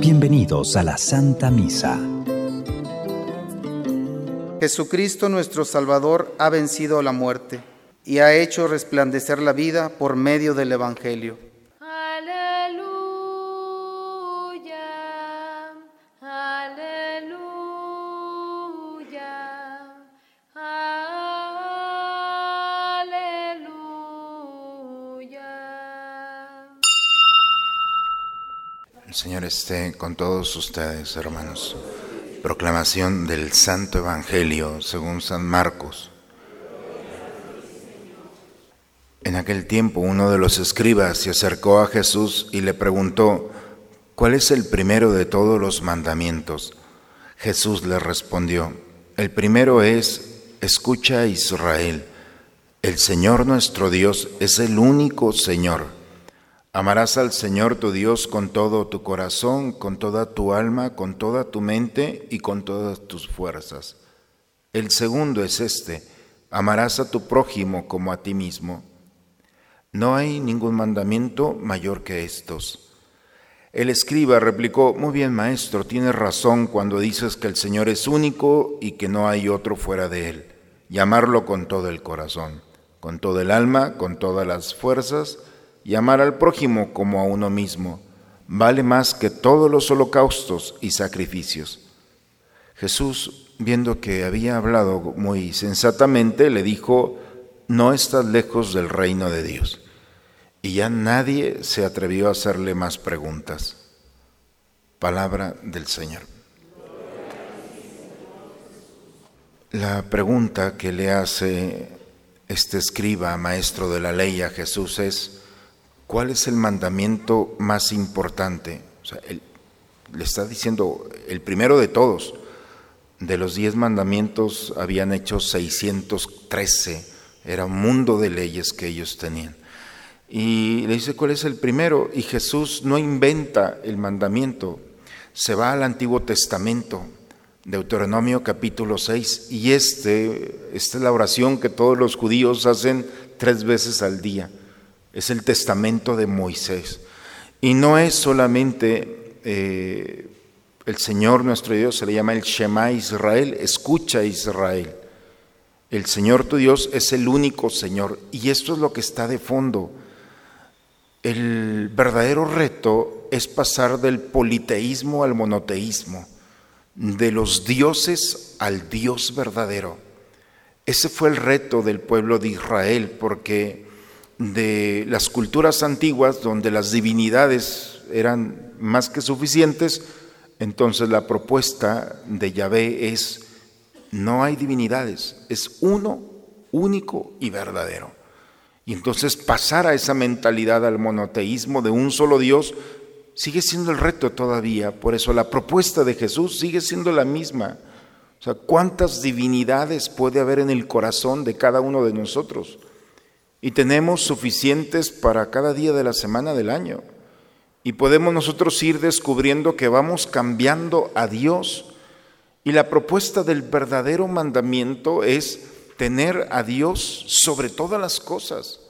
Bienvenidos a la Santa Misa. Jesucristo nuestro Salvador ha vencido la muerte y ha hecho resplandecer la vida por medio del Evangelio. Señor esté con todos ustedes, hermanos. Proclamación del Santo Evangelio según San Marcos. En aquel tiempo uno de los escribas se acercó a Jesús y le preguntó, ¿cuál es el primero de todos los mandamientos? Jesús le respondió, el primero es, escucha Israel, el Señor nuestro Dios es el único Señor. Amarás al Señor tu Dios con todo tu corazón, con toda tu alma, con toda tu mente y con todas tus fuerzas. El segundo es este, amarás a tu prójimo como a ti mismo. No hay ningún mandamiento mayor que estos. El escriba replicó, muy bien maestro, tienes razón cuando dices que el Señor es único y que no hay otro fuera de Él. Llamarlo con todo el corazón, con todo el alma, con todas las fuerzas, y amar al prójimo como a uno mismo vale más que todos los holocaustos y sacrificios. Jesús, viendo que había hablado muy sensatamente, le dijo, no estás lejos del reino de Dios. Y ya nadie se atrevió a hacerle más preguntas. Palabra del Señor. La pregunta que le hace este escriba, maestro de la ley, a Jesús es, ¿cuál es el mandamiento más importante? le está diciendo el primero de todos. De los diez mandamientos habían hecho 613. Era un mundo de leyes que ellos tenían. Y le dice, ¿cuál es el primero? Y Jesús no inventa el mandamiento. Se va al Antiguo Testamento, Deuteronomio capítulo 6. Y este, esta es la oración que todos los judíos hacen tres veces al día es el testamento de Moisés. Y no es solamente eh, el Señor nuestro Dios, se le llama el Shema Israel, escucha Israel. El Señor tu Dios es el único Señor. Y esto es lo que está de fondo. El verdadero reto es pasar del politeísmo al monoteísmo, de los dioses al Dios verdadero. Ese fue el reto del pueblo de Israel, porque de las culturas antiguas donde las divinidades eran más que suficientes, entonces la propuesta de Yahvé es, no hay divinidades, es uno, único y verdadero. Y entonces pasar a esa mentalidad al monoteísmo de un solo Dios sigue siendo el reto todavía. Por eso la propuesta de Jesús sigue siendo la misma. O sea, ¿cuántas divinidades puede haber en el corazón de cada uno de nosotros? Y tenemos suficientes para cada día de la semana del año. Y podemos nosotros ir descubriendo que vamos cambiando a Dios. Y la propuesta del verdadero mandamiento es tener a Dios sobre todas las cosas.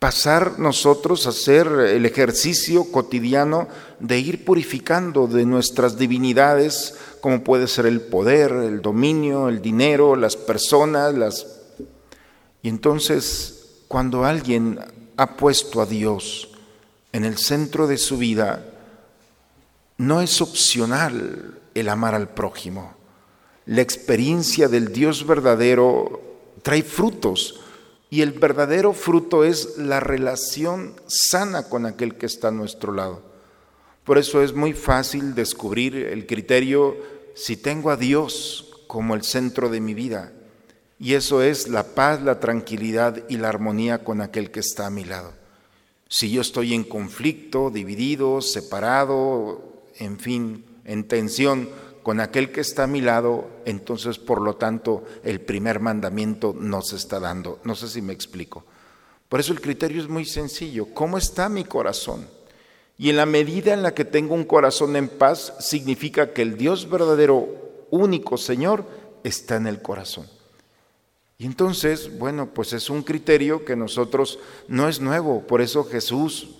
Pasar nosotros a hacer el ejercicio cotidiano de ir purificando de nuestras divinidades, como puede ser el poder, el dominio, el dinero, las personas, las... Y entonces cuando alguien ha puesto a Dios en el centro de su vida, no es opcional el amar al prójimo. La experiencia del Dios verdadero trae frutos y el verdadero fruto es la relación sana con aquel que está a nuestro lado. Por eso es muy fácil descubrir el criterio si tengo a Dios como el centro de mi vida y eso es la paz, la tranquilidad y la armonía con aquel que está a mi lado. Si yo estoy en conflicto, dividido, separado, en fin, en tensión con aquel que está a mi lado, entonces por lo tanto el primer mandamiento no se está dando. No sé si me explico. Por eso el criterio es muy sencillo. ¿Cómo está mi corazón? Y en la medida en la que tengo un corazón en paz, significa que el Dios verdadero, único Señor, está en el corazón. Y entonces, bueno, pues es un criterio que nosotros no es nuevo. Por eso Jesús,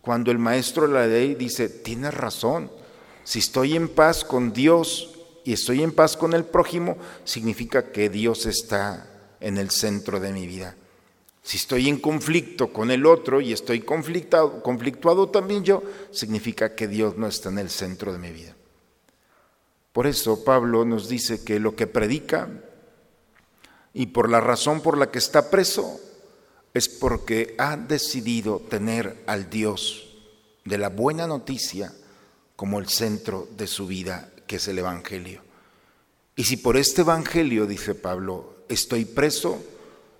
cuando el maestro de la ley dice, tienes razón, si estoy en paz con Dios y estoy en paz con el prójimo, significa que Dios está en el centro de mi vida. Si estoy en conflicto con el otro y estoy conflictado, conflictuado también yo, significa que Dios no está en el centro de mi vida. Por eso Pablo nos dice que lo que predica y por la razón por la que está preso es porque ha decidido tener al Dios de la buena noticia como el centro de su vida, que es el Evangelio. Y si por este Evangelio, dice Pablo, estoy preso,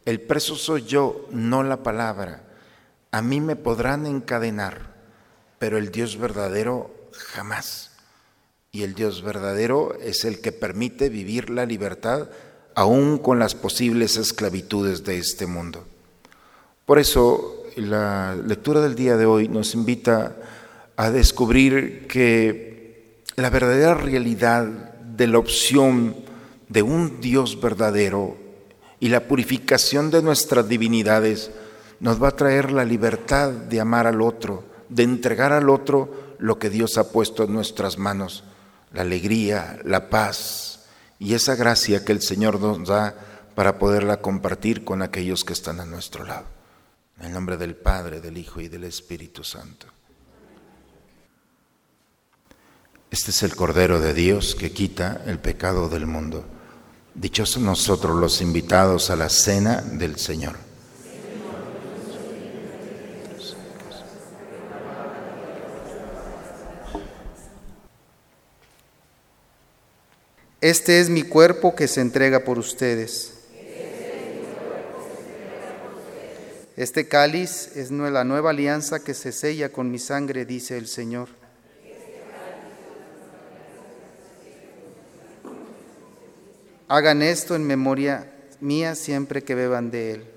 el preso soy yo, no la palabra. A mí me podrán encadenar, pero el Dios verdadero jamás. Y el Dios verdadero es el que permite vivir la libertad aún con las posibles esclavitudes de este mundo. Por eso la lectura del día de hoy nos invita a descubrir que la verdadera realidad de la opción de un Dios verdadero y la purificación de nuestras divinidades nos va a traer la libertad de amar al otro, de entregar al otro lo que Dios ha puesto en nuestras manos, la alegría, la paz y esa gracia que el Señor nos da para poderla compartir con aquellos que están a nuestro lado. En el nombre del Padre, del Hijo y del Espíritu Santo. Este es el Cordero de Dios que quita el pecado del mundo. Dichosos nosotros los invitados a la cena del Señor. Este es mi cuerpo que se entrega por ustedes. Este cáliz es la nueva alianza que se sella con mi sangre, dice el Señor. Hagan esto en memoria mía siempre que beban de él.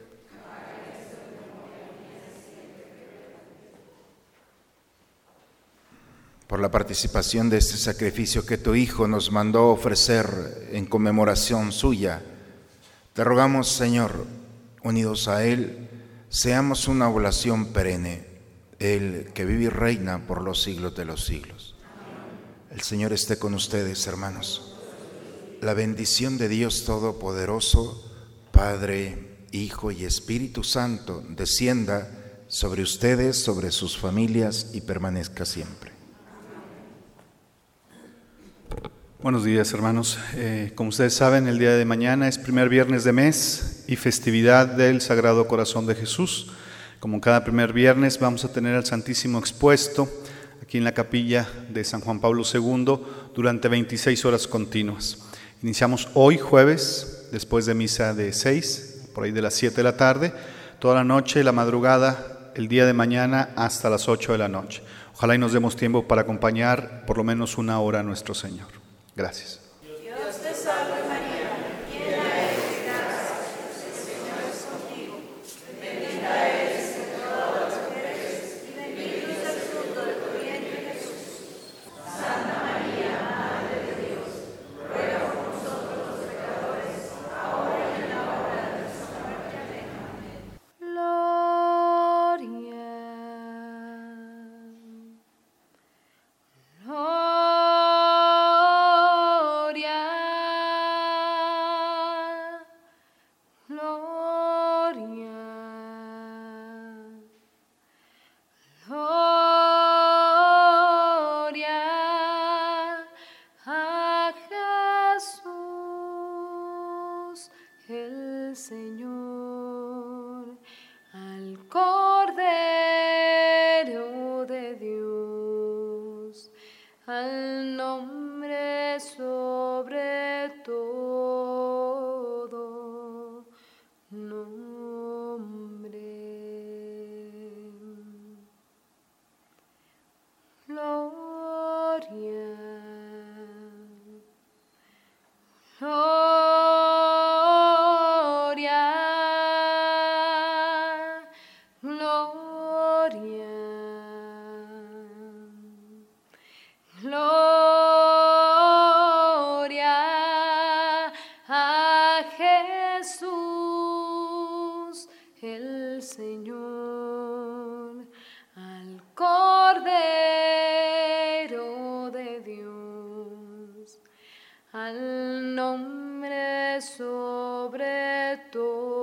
Por la participación de este sacrificio que tu Hijo nos mandó ofrecer en conmemoración suya, te rogamos, Señor, unidos a Él, seamos una oblación perenne, Él que vive y reina por los siglos de los siglos. El Señor esté con ustedes, hermanos la bendición de Dios Todopoderoso, Padre, Hijo y Espíritu Santo, descienda sobre ustedes, sobre sus familias y permanezca siempre. Buenos días hermanos. Eh, como ustedes saben, el día de mañana es primer viernes de mes y festividad del Sagrado Corazón de Jesús. Como cada primer viernes vamos a tener al Santísimo expuesto aquí en la capilla de San Juan Pablo II durante 26 horas continuas. Iniciamos hoy jueves, después de misa de 6, por ahí de las 7 de la tarde, toda la noche, la madrugada, el día de mañana hasta las 8 de la noche. Ojalá y nos demos tiempo para acompañar por lo menos una hora a nuestro Señor. Gracias. sobre todo.